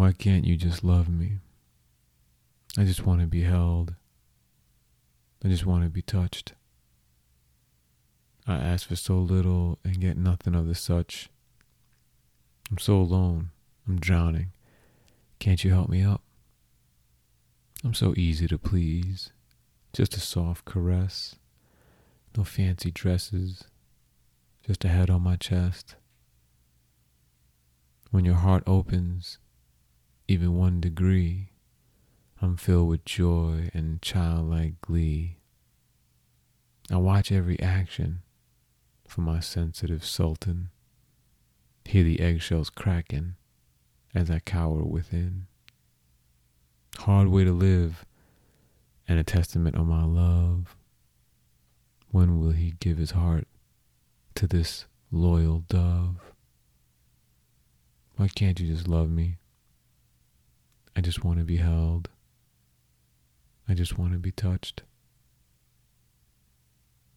Why can't you just love me? I just want to be held. I just want to be touched. I ask for so little and get nothing of the such. I'm so alone. I'm drowning. Can't you help me up? I'm so easy to please. Just a soft caress. No fancy dresses. Just a head on my chest. When your heart opens, even one degree, I'm filled with joy and childlike glee. I watch every action for my sensitive sultan, hear the eggshells cracking as I cower within. Hard way to live, and a testament of my love. When will he give his heart to this loyal dove? Why can't you just love me? I just want to be held. I just want to be touched.